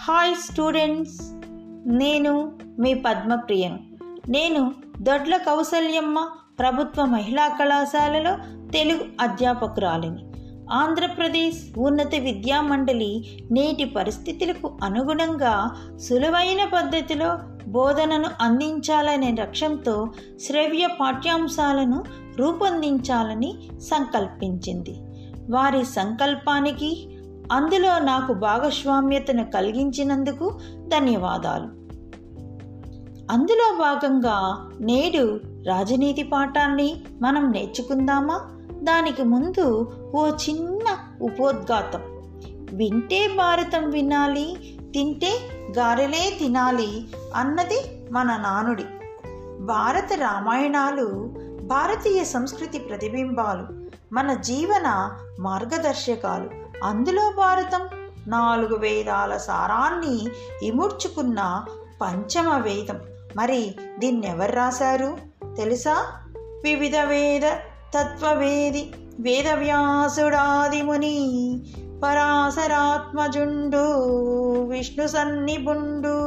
Hi students నేను మీ పద్మప్రియను నేను దొడ్ల కౌసల్యమ్మ ప్రభుత్వ మహిళా కళాశాలలో తెలుగు అధ్యాపకురాలిని. ఆంధ్రప్రదేశ్ ఉన్నత విద్యా మండలి నేటి పరిస్థితులకు అనుగుణంగా సులువైన పద్ధతిలో బోధనను అందించాలనే లక్ష్యంతో శ్రవ్య పాఠ్యాంశాలను రూపొందించాలని సంకల్పించింది. వారి సంకల్పానికి అందులో నాకు భాగస్వామ్యతను కలిగించినందుకు ధన్యవాదాలు. అందులో భాగంగా నేడు రాజనీతి పాఠాన్ని మనం నేర్చుకుందామా? దానికి ముందు ఓ చిన్న ఉపోద్ఘాతం. వింటే భారతం వినాలి తింటే గారెలే తినాలి అన్నది మన నానుడి. భారత రామాయణాలు భారతీయ సంస్కృతి ప్రతిబింబాలు మన జీవన మార్గదర్శకాలు. అందులో భారతం నాలుగు వేదాల సారాన్ని ఇముడ్చుకున్న పంచమ వేదం. మరి దీన్ని ఎవరు రాశారు? తెలుసా? వివిధ వేద తత్వవేది వేదవ్యాసుడాదిముని పరాశరాత్మజుండు విష్ణు సన్నిబుండు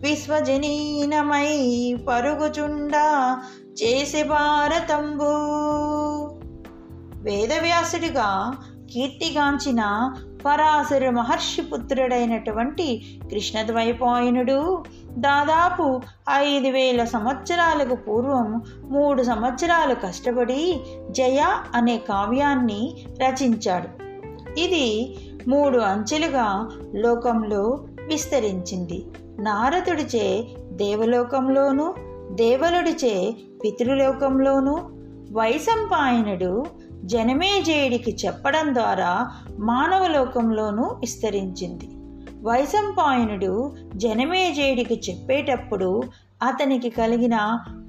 విశ్వజనీనమై పరుగుచుండ చేసే భారతంబు. వేదవ్యాసుడిగా కీర్తిగాంచిన పరాశర మహర్షి పుత్రుడైనటువంటి కృష్ణద్వైపాయనుడు. దాదాపు ఐదు వేల సంవత్సరాలకు పూర్వం మూడు సంవత్సరాలు కష్టపడి జయ అనే కావ్యాన్ని రచించాడు. ఇది మూడు అంచెలుగా లోకంలో విస్తరించింది. నారదుడిచే దేవలోకంలోను దేవలుడిచే పితృలోకంలోను వైశంపాయనుడు జనమేజయుడికి చెప్పడం ద్వారా మానవలోకంలోనూ విస్తరించింది. వైశంపాయనుడు జనమేజయుడికి చెప్పేటప్పుడు అతనికి కలిగిన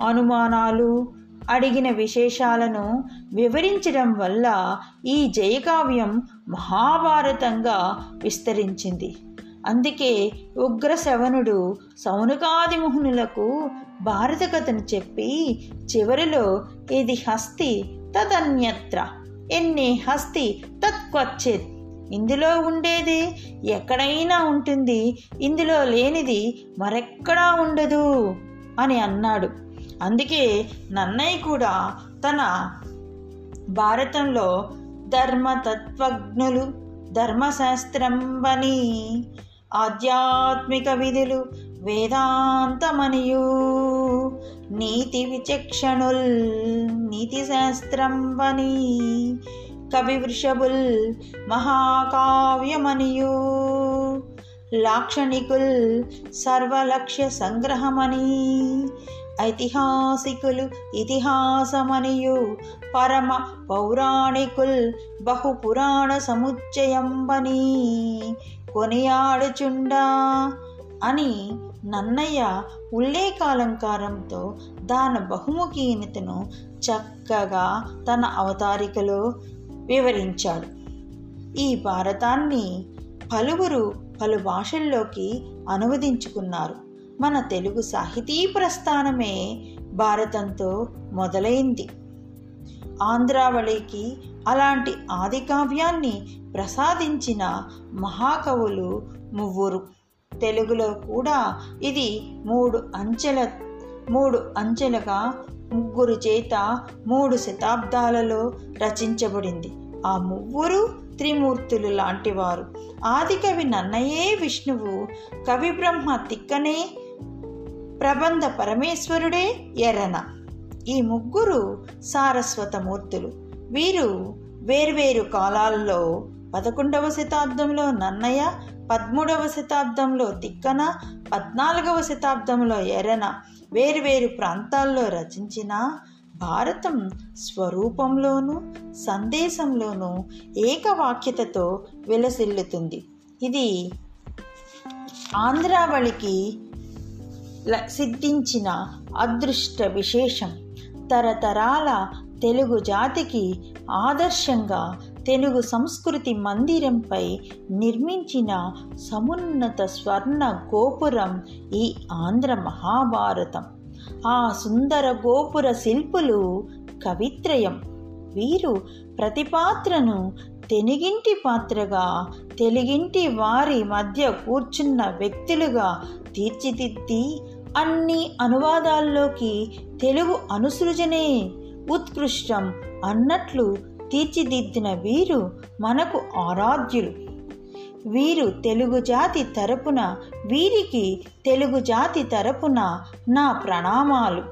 అనుమానాలు అడిగిన విశేషాలను వివరించడం వల్ల ఈ జయకావ్యం మహాభారతంగా విస్తరించింది. అందుకే ఉగ్రశవనుడు సౌనకాదిముహునులకు భారత కథను చెప్పి చివరిలో ఇది హస్తి తదన్యత్ర. ఎన్ని హస్తి తత్వచ్చేత్ ఇందులో ఉండేది ఎక్కడైనా ఉంటుంది. ఇందులో లేనిది మరెక్కడా ఉండదు అని అన్నాడు. అందుకే నన్నయ్య కూడా తన భారతంలో ధర్మతత్వజ్ఞులు ధర్మశాస్త్రంబని ఆధ్యాత్మిక విధులు వేదాంతమనియు నీతి విచక్షణుల్ నీతి శాస్త్రంబని కవి వృషభుల్ మహాకావ్యమనియు. లాక్షణికుల్ సర్వలక్ష్య సంగ్రహమని ఐతిహాసికులు ఇతిహాసమనియు. పరమ పౌరాణికుల్ బహుపురాణ సముచ్చయంబని కొనియాడుచుండా అని నన్నయ్య ఉల్లేఖాలంకారంతో దాన బహుముఖీనతను చక్కగా తన అవతారికలో వివరించాడు. ఈ భారతాన్ని పలువురు పలు భాషల్లోకి అనువదించుకున్నారు. మన తెలుగు సాహితీ ప్రస్థానమే భారతంతో మొదలైంది. ఆంధ్రావళికి అలాంటి ఆది కావ్యాన్ని ప్రసాదించిన మహాకవులు మువ్వురు. తెలుగులో కూడా ఇది మూడు అంచెల మూడు అంచెలుగా ముగ్గురు చేత మూడు శతాబ్దాలలో రచించబడింది. ఆ ముగ్గురు త్రిమూర్తులు లాంటివారు. ఆదికవి నన్నయే విష్ణువు కవి బ్రహ్మ తిక్కనే ప్రబంధ పరమేశ్వరుడే ఎర్రన. ఈ ముగ్గురు సారస్వత మూర్తులు. వీరు వేర్వేరు కాలాల్లో పదకొండవ శతాబ్దంలో నన్నయ్య పదమూడవ శతాబ్దంలో తిక్కన పద్నాలుగవ శతాబ్దంలో ఎర్రన వేర్వేరు ప్రాంతాల్లో రచించిన భారతం స్వరూపంలోనూ సందేశంలోనూ ఏకవాక్యతతో విలసిల్లుతుంది. ఇది ఆంధ్రావళికి సిద్ధించిన అదృష్ట విశేషం. తరతరాల తెలుగు జాతికి ఆదర్శంగా తెలుగు సంస్కృతి మందిరంపై నిర్మించిన సమున్నత స్వర్ణ గోపురం ఈ ఆంధ్ర మహాభారతం. ఆ సుందర గోపుర శిల్పులు కవిత్రయం. వీరు ప్రతి పాత్రను తెనిగింటి పాత్రగా తెలుగింటి వారి మధ్య కూర్చున్న వ్యక్తులుగా తీర్చిదిద్ది అన్ని అనువాదాల్లోకి తెలుగు అనుసృజనే ఉత్కృష్టం అన్నట్లు తీర్చిదిద్దిన వీరు మనకు ఆరాధ్యులు. వీరు తెలుగు జాతి తరపున వీరికి తెలుగు జాతి తరపున నా ప్రణామాలు.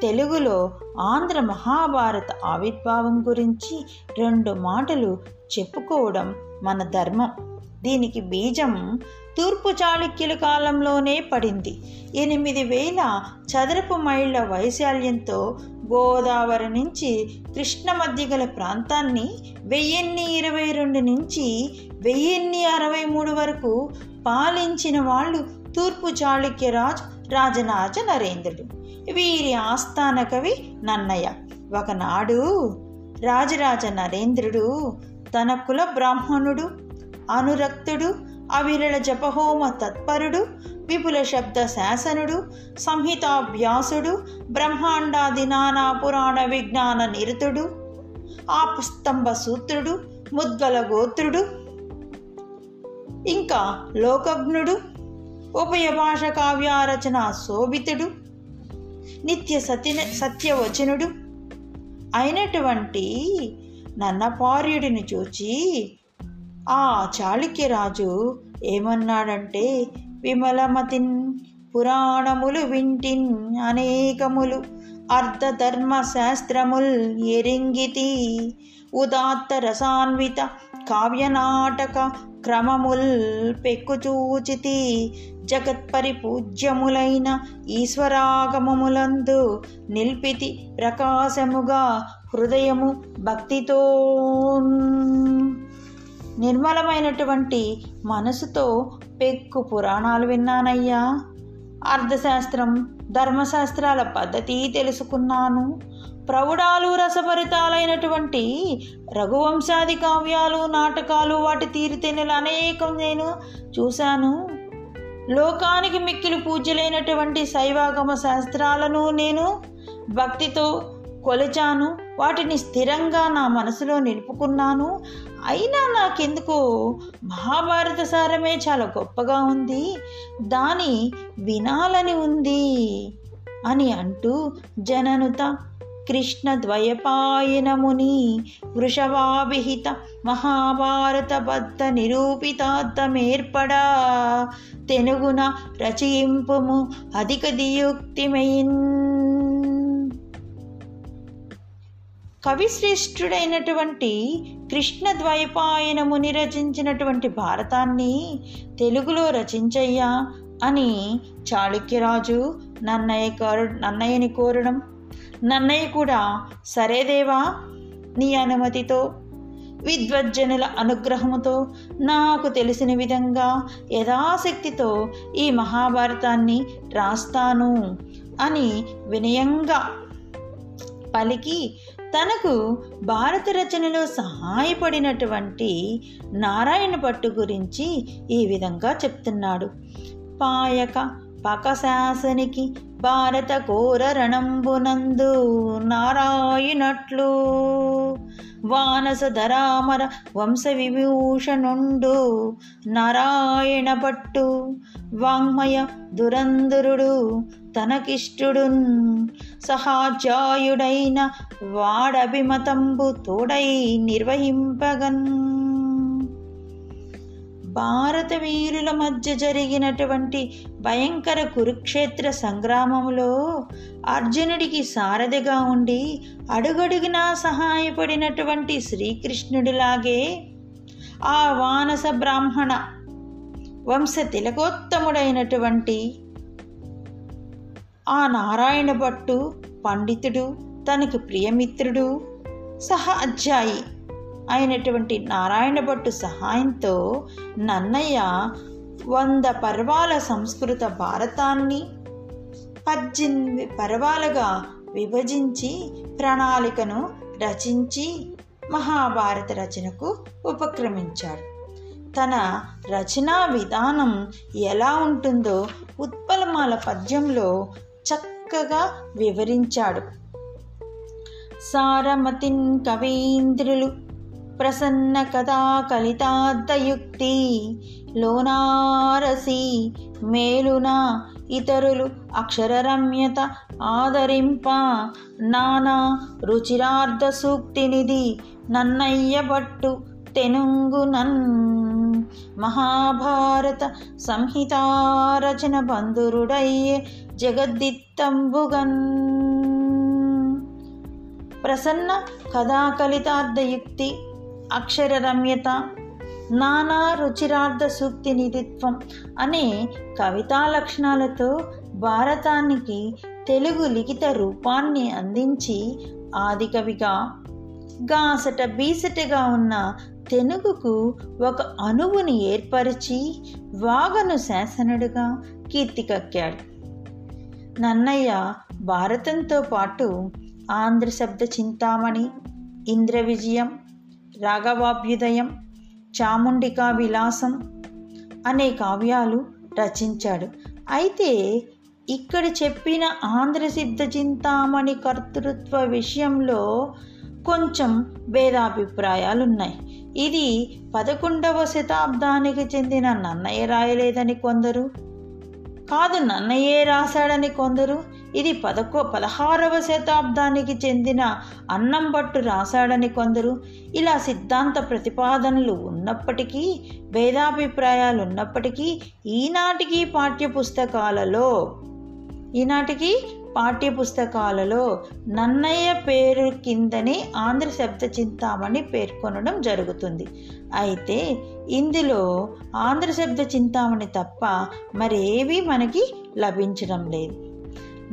తెలుగులో ఆంధ్ర మహాభారత ఆవిర్భావం గురించి రెండు మాటలు చెప్పుకోవడం మన ధర్మం. దీనికి బీజం తూర్పు చాళుక్యుల కాలంలోనే పడింది. ఎనిమిది వేల చదరపు మైళ్ళ వైశాల్యంతో గోదావరి నుంచి కృష్ణ మధ్య గల ప్రాంతాన్ని వెయ్యిన్ని ఇరవై రెండు నుంచి వెయ్యిన్ని అరవై మూడు వరకు పాలించిన వాళ్ళు తూర్పు చాళుక్య రాజు రాజనాజ నరేంద్రుడు. వీరి ఆస్థాన కవి నన్నయ్య. ఒకనాడు రాజరాజ నరేంద్రుడు తన కుల బ్రాహ్మణుడు అనురక్తుడు అవిరళ జపహోమ తత్పరుడు విపుల శబ్ద శాసనుడు సంహితాభ్యాసుడు బ్రహ్మాండాది నానా పురాణ విజ్ఞాన నిరుతుడు ఆపుస్తంభ సూత్రుడు ముద్గల గోత్రుడు ఇంకా లోకజ్ఞుడు ఉభయ భాష కావ్యారచన శోభితుడు నిత్య సత్య సత్యవచనుడు. అయినటువంటి నన్నపార్యుడిని చూచి ఆ చాళుక్యరాజు ఏమన్నాడంటే విమలమతిన్ పురాణములు వింటిన్ అనేకములు అర్ధధర్మ శాస్త్రముల్ ఎరింగితి ఉదాత్త రసాన్విత కావ్యనాటక క్రమముల్ పెక్కుచూచితి జగత్పరిపూజ్యములైన ఈశ్వరాగమములందు నిల్పితి ప్రకాశముగా హృదయము భక్తితో నిర్మలమైనటువంటి మనసుతో పెక్కు పురాణాలు విన్నానయ్యా. అర్థశాస్త్రం ధర్మశాస్త్రాల పద్ధతి తెలుసుకున్నాను. ప్రౌఢాలు రసభరితాలైనటువంటి రఘువంశాది కావ్యాలు నాటకాలు వాటి తీరుతెన్నులు అనేకం నేను చూశాను. లోకానికి మిక్కిలి పూజ్యులైనటువంటి శైవాగమ శాస్త్రాలను నేను భక్తితో కొలిచాను. వాటిని స్థిరంగా నా మనసులో నిలుపుకున్నాను. అయినా నాకెందుకో? మహాభారత సారమే చాలా గొప్పగా ఉంది. దాని వినాలని ఉంది అని అంటూ జననుత కృష్ణ ద్వయపాయనముని వృషభాభిహిత మహాభారతబద్ధ నిరూపితార్థమేర్పడా తెనుగున రచయింపుము అధిక దియుక్తిమయిన్ కవిశ్రేష్ఠుడైనటువంటి కృష్ణ ద్వైపాయనముని రచించినటువంటి భారతాన్ని తెలుగులో రచించయ్యా అని చాళుక్యరాజు నన్నయ్య కోరు నన్నయ్యని కోరడం. నన్నయ్య కూడా సరేదేవా నీ అనుమతితో విద్వజ్జనుల అనుగ్రహముతో నాకు తెలిసిన విధంగా యథాశక్తితో ఈ మహాభారతాన్ని రాస్తాను అని వినయంగా పలికి తనకు భారత రచనలో సహాయపడినటువంటి నారాయణ భట్టు గురించి ఈ విధంగా చెప్తున్నాడు. పాయక పకశాసనికి భారత కోర రణంబునందు నారాయణట్లు. వానసధరామర వంశ విభూషణుండు నారాయణ పట్టు వాంగ్మయ దురంధరుడు తనకిష్టుడున్ సహాధ్యాయుడైన వాడభిమతంబు తోడై నిర్వహింపగన్. భారత వీరుల మధ్య జరిగినటువంటి భయంకర కురుక్షేత్ర సంగ్రామంలో అర్జునుడికి సారథిగా ఉండి అడుగడుగునా సహాయపడినటువంటి శ్రీకృష్ణుడిలాగే ఆ వానస బ్రాహ్మణ వంశ తిలకోత్తముడైనటువంటి ఆ నారాయణ భట్టు పండితుడు తనకు ప్రియమిత్రుడు. సహ అధ్యాయి అయినటువంటి నారాయణ భట్టు సహాయంతో నన్నయ్య వంద పర్వాల సంస్కృత భారతాన్ని పద్దెనిమిది పర్వాలుగా విభజించి ప్రణాళికను రచించి మహాభారత రచనకు ఉపక్రమించాడు. తన రచనా విధానం ఎలా ఉంటుందో ఉత్పలమాల పద్యంలో చక్కగా వివరించాడు. సారమతిన్ కవీంద్రులు ప్రసన్న కథా కలితార్థయుక్తి లోనారసి మేలున ఇతరులు అక్షరరమ్యత ఆదరింప నానా రుచిరార్థ సూక్తినిది నన్నయ్య భట్టు తెనుంగునన్ మహాభారత సంహితారచన బంధురుడయ్యే జగద్దిత్తంబుగన్. ప్రసన్న కథాకలితార్థయుక్తి అక్షర రమ్యత నానా రుచిరార్థ సూక్తి నిధిత్వం అనే కవితా లక్షణాలతో భారతానికి తెలుగు లిఖిత రూపాన్ని అందించి ఆదికవిగా గాసట బీసటగా ఉన్న తెనుగుకు ఒక అణువుని ఏర్పరిచి వాగను శాసనుడుగా కీర్తికక్కాడు. నన్నయ్య భారతంతో పాటు ఆంధ్ర శబ్ద చింతామణి ఇంద్ర విజయం రాఘవాభ్యుదయం చాముండికా విలాసం అనే కావ్యాలు రచించాడు. అయితే ఇక్కడ చెప్పిన ఆంధ్ర సిద్ధ చింతామణి కర్తృత్వ విషయంలో కొంచెం భేదాభిప్రాయాలున్నాయి. ఇది పదకొండవ శతాబ్దానికి చెందిన నన్నయ్య రాయలేదని కొందరు. కాదు నన్నయ్యే రాశాడని కొందరు. ఇది పదకొ పదహారవ శతాబ్దానికి చెందిన అన్నంభట్టు రాశాడని కొందరు. ఇలా సిద్ధాంత ప్రతిపాదనలు ఉన్నప్పటికీ భేదాభిప్రాయాలు ఉన్నప్పటికీ ఈనాటికి పాఠ్యపుస్తకాలలో ఈనాటికి పాఠ్యపుస్తకాలలో నన్నయ్య పేరు కిందనే ఆంధ్ర శబ్ద చింతామణి పేర్కొనడం జరుగుతుంది. అయితే ఇందులో ఆంధ్ర శబ్ద చింతామణి తప్ప మరేవీ మనకి లభించడం లేదు.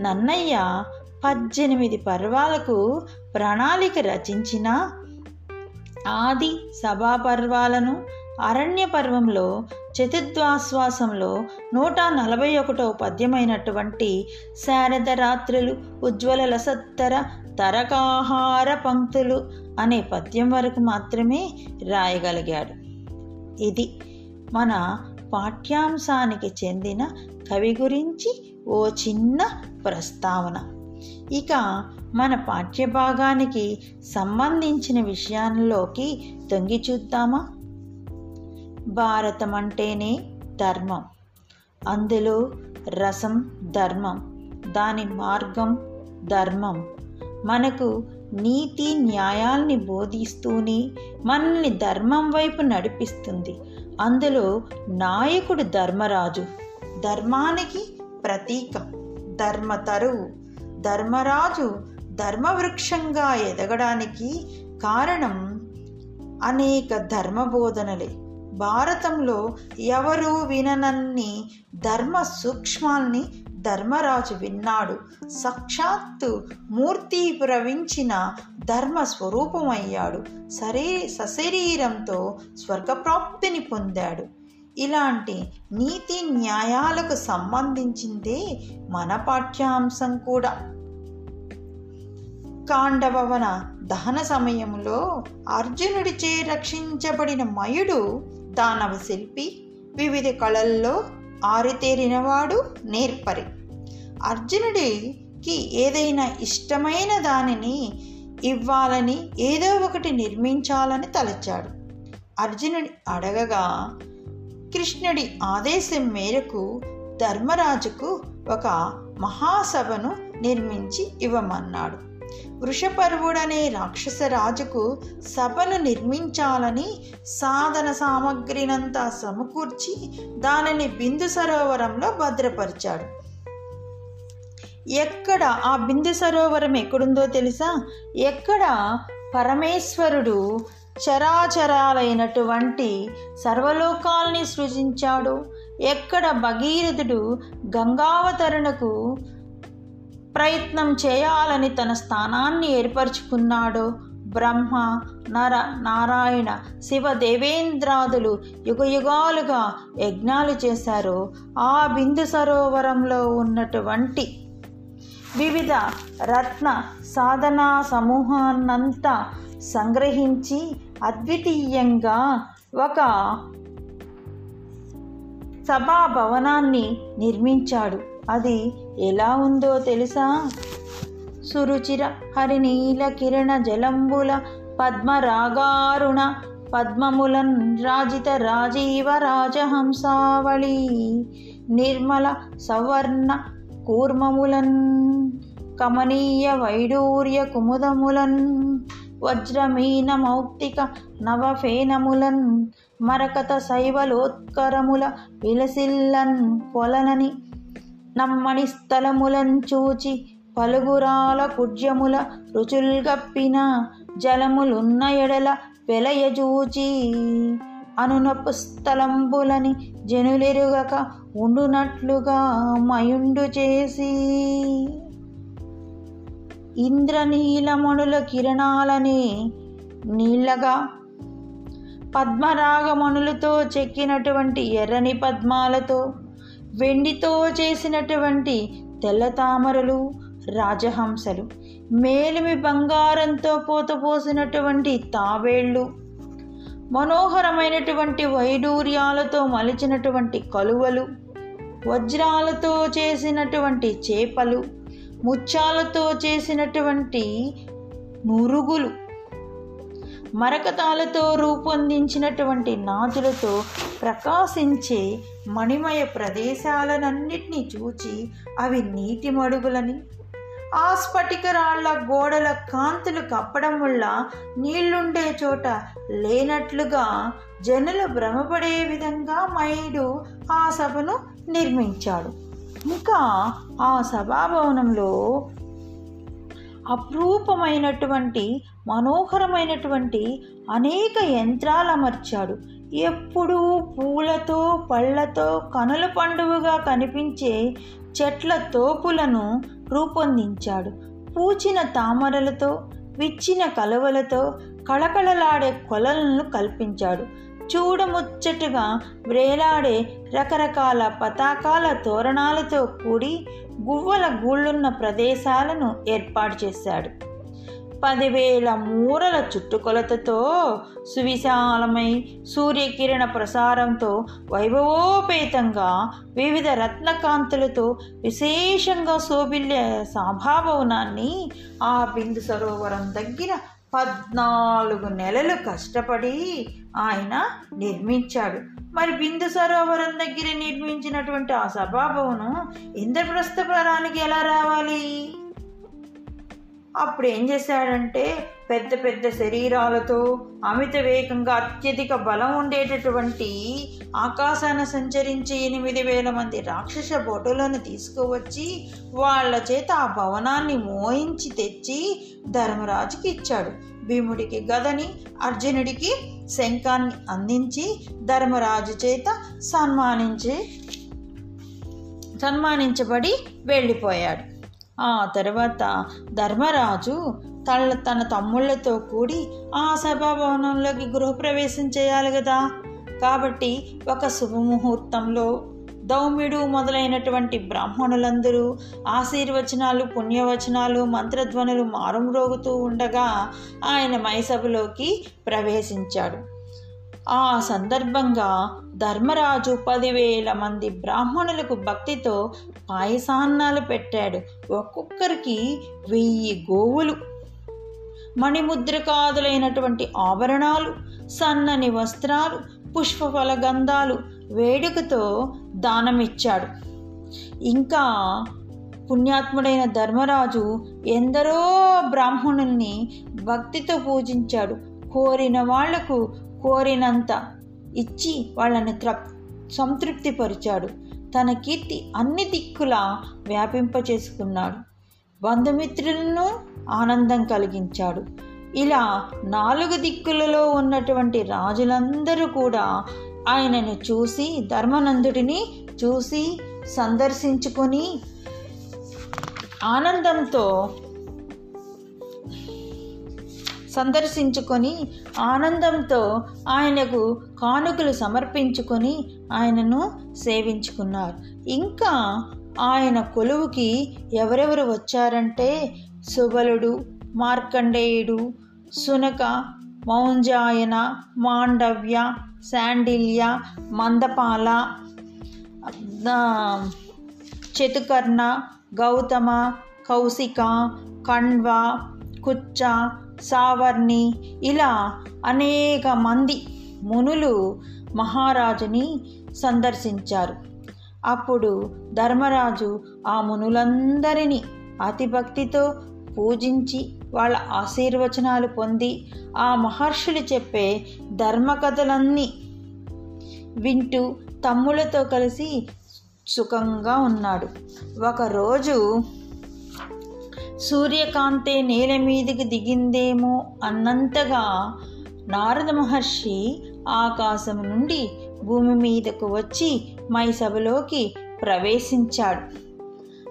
నన్నయ్య పద్దెనిమిది పర్వాలకు ప్రణాళిక రచించిన ఆది సభా పర్వాలను అరణ్య పర్వంలో చతుర్ద్వాశ్వాసంలో నూట నలభై ఒకటవ పద్యమైనటువంటి శారద రాత్రులు ఉజ్వల లసత్తర తరకాహార పంక్తులు అనే పద్యం వరకు మాత్రమే రాయగలిగాడు. ఇది మన పాఠ్యాంశానికి చెందిన కవి గురించి ఓ చిన్న ప్రస్తావన. ఇక మన పాఠ్యభాగానికి సంబంధించిన విషయాల్లోకి తొంగి చూద్దామా? భారతం అంటేనే ధర్మం. అందులో రసం ధర్మం. దాని మార్గం ధర్మం. మనకు నీతి న్యాయాల్ని బోధిస్తూనే మనల్ని ధర్మం వైపు నడిపిస్తుంది. అందులో నాయకుడు ధర్మరాజు. ధర్మానికి ప్రతీక. ధర్మతరువు ధర్మరాజు ధర్మవృక్షంగా ఎదగడానికి కారణం అనేక ధర్మబోధనలే. భారతంలో ఎవరూ విననన్ని ధర్మ సూక్ష్మాల్ని ధర్మరాజు విన్నాడు. సాక్షాత్తు మూర్తి ప్రవించిన ధర్మ స్వరూపమయ్యాడు. సరే సశరీరంతో స్వర్గప్రాప్తిని పొందాడు. ఇలాంటి నీతి న్యాయాలకు సంబంధించిందే మన పాఠ్యాంశం కూడా. కాండభవన దహన సమయంలో అర్జునుడిచే రక్షించబడిన మయుడు దానవ శిల్పి వివిధ కళల్లో ఆరితేరినవాడు నేర్పరి. అర్జునుడికి ఏదైనా ఇష్టమైన దానిని ఇవ్వాలని ఏదో ఒకటి నిర్మించాలని తలచాడు. అర్జునుడి అడగగా కృష్ణుడి ఆదేశం మేరకు ధర్మరాజుకు ఒక మహాసభను నిర్మించి ఇవ్వమన్నాడు. వృషపర్వుడనే రాక్షస రాజుకు సభను నిర్మించాలని సాధన సామగ్రినంతా సమకూర్చి దానిని బిందు సరోవరంలో భద్రపరిచాడు. ఎక్కడ ఆ బిందు సరోవరం ఎక్కడుందో తెలుసా? ఎక్కడ పరమేశ్వరుడు చరాచరాలైనటువంటి సర్వలోకాల్ని సృజించాడు. ఎక్కడ భగీరథుడు గంగావతరణకు ప్రయత్నం చేయాలని తన స్థానాన్ని ఏర్పరచుకున్నాడో. బ్రహ్మ నర నారాయణ శివ దేవేంద్రాదులు యుగయుగాలుగా యజ్ఞాలు చేశారో. ఆ బిందు సరోవరంలో ఉన్నటువంటి వివిధ రత్న సాధనా సమూహాన్నంతా సంగ్రహించి అద్వితీయంగా ఒక సభా భవనాన్ని నిర్మించాడు. అది ఎలా ఉందో తెలుసా? సురుచిర హరినీల కిరణ జలంబుల పద్మరాగారుణ పద్మములన్ రాజిత రాజీవ రాజహంసావళి నిర్మల సవర్ణ కూర్మములన్ కమనీయ వైడూర్య కుముదములన్ వజ్రమీన మౌక్తిక నవఫేనములన్ మరకత శైవలోత్కరముల విలసిల్లన్ కొలనని నమ్మని స్థలములను చూచి పలుగురాల కుడ్యముల రుచుల్గప్పిన జలములున్న ఎడల వెలయజూచి అనునపు స్థలంబులని జనులెరుగక ఉండునట్లుగా మయుండు చేసి. ఇంద్రనీలమణుల కిరణాలని నీళ్ళగా పద్మరాగమణులతో చెక్కినటువంటి ఎర్రని పద్మాలతో వెండితో చేసినటువంటి తెల్ల తామరలు రాజహంసలు మేలిమి బంగారంతో పోతపోసినటువంటి తాబేళ్ళు మనోహరమైనటువంటి వైడూర్యాలతో మలిచినటువంటి కలువలు వజ్రాలతో చేసినటువంటి చేపలు ముత్యాలతో చేసినటువంటి నురుగులు మరకతాలతో రూపొందించినటువంటి నాదులతో ప్రకాశించే మణిమయ ప్రదేశాలనన్నిటినీ చూచి అవి నీటి మడుగులని ఆ స్ఫటికరాళ్ళ గోడల కాంతులు కప్పడం వల్ల నీళ్ళుండే చోట లేనట్లుగా జనులు భ్రమపడే విధంగా మయుడు ఆ సభను నిర్మించాడు. ఇంకా ఆ సభాభవనంలో అపురూపమైనటువంటి మనోహరమైనటువంటి అనేక యంత్రాలు అమర్చాడు. ఎప్పుడూ పూలతో పళ్ళతో కనుల పండువుగా కనిపించే చెట్ల తోపులను రూపొందించాడు. పూచిన తామరలతో విచ్చిన కలువలతో కళకళలాడే కొలలను కల్పించాడు. చూడముచ్చటగా వ్రేలాడే రకరకాల పతాకాల తోరణాలతో కూడి గువ్వల గూళ్ళున్న ప్రదేశాలను ఏర్పాటు చేశాడు. పదివేల మూరల చుట్టుకొలతతో సువిశాలమై సూర్యకిరణ ప్రసారంతో వైభవోపేతంగా వివిధ రత్నకాంతులతో విశేషంగా శోభిల్లే సభాభవనాన్ని ఆ బిందు సరోవరం దగ్గర పద్నాలుగు నెలలు కష్టపడి ఆయన నిర్మించాడు. మరి బిందు సరోవరం దగ్గర నిర్మించినటువంటి ఆ సభాభవనం ఇంద్రప్రస్థపురానికి ఎలా రావాలి? అప్పుడు ఏం చేశాడంటే పెద్ద పెద్ద శరీరాలతో అమిత వేగంగా అత్యధిక బలం ఉండేటటువంటి ఆకాశాన సంచరించే ఎనిమిది వేల మంది రాక్షస బొటులను తీసుకువచ్చి వాళ్ళ చేత ఆ భవనాన్ని మోయించి తెచ్చి ధర్మరాజుకి ఇచ్చాడు. భీముడికి గదని అర్జునుడికి శంఖాన్ని అందించి ధర్మరాజు చేత సన్మానించి సన్మానించబడి వెళ్ళిపోయాడు. ఆ తర్వాత ధర్మరాజు తన తన తమ్ముళ్ళతో కూడి ఆ సభాభవనంలోకి గృహప్రవేశం చేయాలి కదా కాబట్టి ఒక శుభముహూర్తంలో దౌమ్యుడు మొదలైనటువంటి బ్రాహ్మణులందరూ ఆశీర్వచనాలు పుణ్యవచనాలు మంత్రధ్వనులు మారుమ్రోగుతూ ఉండగా ఆయన మైసభలోకి ప్రవేశించాడు. ఆ సందర్భంగా ధర్మరాజు పదివేల మంది బ్రాహ్మణులకు భక్తితో పాయసాన్నాలు పెట్టాడు. ఒక్కొక్కరికి వెయ్యి గోవులు మణిముద్రకాదులైనటువంటి ఆభరణాలు సన్నని వస్త్రాలు పుష్పఫల గంధాలు వేడుకతో దానమిచ్చాడు. ఇంకా పుణ్యాత్ముడైన ధర్మరాజు ఎందరో బ్రాహ్మణుల్ని భక్తితో పూజించాడు. కోరిన వాళ్ళకు కోరినంత ఇచ్చి వాళ్ళని త్ర సంతృప్తిపరిచాడు. తన కీర్తి అన్ని దిక్కులా వ్యాపింపచేసుకున్నాడు. బంధుమిత్రులను ఆనందం కలిగించాడు. ఇలా నాలుగు దిక్కులలో ఉన్నటువంటి రాజులందరూ కూడా ఆయనను చూసి ధర్మనందుడిని చూసి సందర్శించుకొని ఆనందంతో సందర్శించుకొని ఆనందంతో ఆయనకు కానుకలు సమర్పించుకొని ఆయనను సేవించుకున్నారు. ఇంకా ఆయన కొలువుకి ఎవరెవరు వచ్చారంటే సుబలుడు మార్కండేయుడు సునక మౌంజాయన మాండవ్య శాండిల్య మందపాల చతుకర్ణ గౌతమ కౌశిక కణ్వ కుచ్చ సావర్ణి ఇలా అనేక మంది మునులు మహారాజుని సందర్శించారు. అప్పుడు ధర్మరాజు ఆ మునులందరినీ అతిభక్తితో పూజించి వాళ్ళ ఆశీర్వచనాలు పొంది ఆ మహర్షులు చెప్పే ధర్మకథలన్నీ వింటూ తమ్ముళ్ళతో కలిసి సుఖంగా ఉన్నాడు. ఒకరోజు సూర్యకాంతే నేల మీదకి దిగిందేమో అన్నంతగా నారద మహర్షి ఆకాశం నుండి భూమి మీదకు వచ్చి మై సభలోకి ప్రవేశించాడు.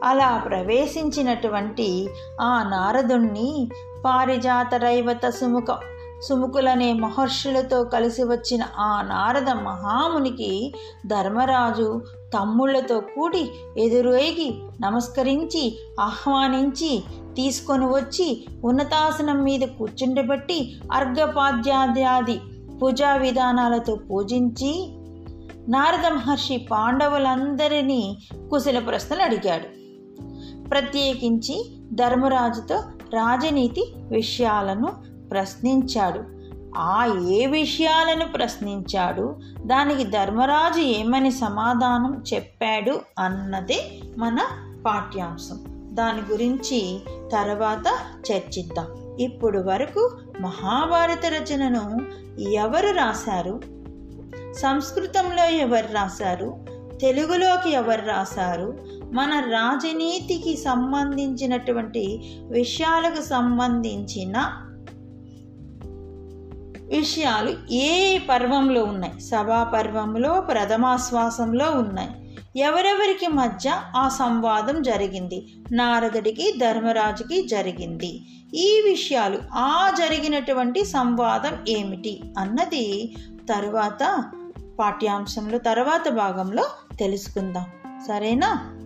అలా ప్రవేశించినటువంటి ఆ నారదుణ్ణి పారిజాత రైవత సుముఖ సుముఖులనే మహర్షులతో కలిసి వచ్చిన ఆ నారద మహామునికి ధర్మరాజు తమ్ముళ్ళతో కూడి ఎదురేగి నమస్కరించి ఆహ్వానించి తీసుకొని వచ్చి ఉన్నతాసనం మీద కూర్చుండబట్టి అర్ఘపాద్యాద్యాది పూజా విధానాలతో పూజించి నారద మహర్షి పాండవులందరినీ కుశల ప్రశ్నలు అడిగాడు. ప్రత్యేకించి ధర్మరాజుతో రాజనీతి విషయాలను ప్రశ్నించాడు. ఆ ఏ విషయాలను ప్రశ్నించాడు? దానికి ధర్మరాజు ఏమని సమాధానం చెప్పాడు అన్నదే మన పాఠ్యాంశం. దాని గురించి తర్వాత చర్చిద్దాం. ఇప్పుడు వరకు మహాభారత రచనను ఎవరు రాశారు? సంస్కృతంలో ఎవరు రాశారు? తెలుగులోకి ఎవరు రాశారు? మన రాజనీతికి సంబంధించినటువంటి విషయాలకు సంబంధించిన విషయాలు ఏ పర్వంలో ఉన్నాయి? సభా పర్వంలో ప్రథమాశ్వాసంలో ఉన్నాయి. ఎవరెవరికి మధ్య ఆ సంవాదం జరిగింది? నారదుడికి ధర్మరాజుకి జరిగింది. ఈ విషయాలు ఆ జరిగినటువంటి సంవాదం ఏమిటి అన్నది తరువాత పాఠ్యాంశంలో తర్వాత భాగంలో తెలుసుకుందాం. సరేనా?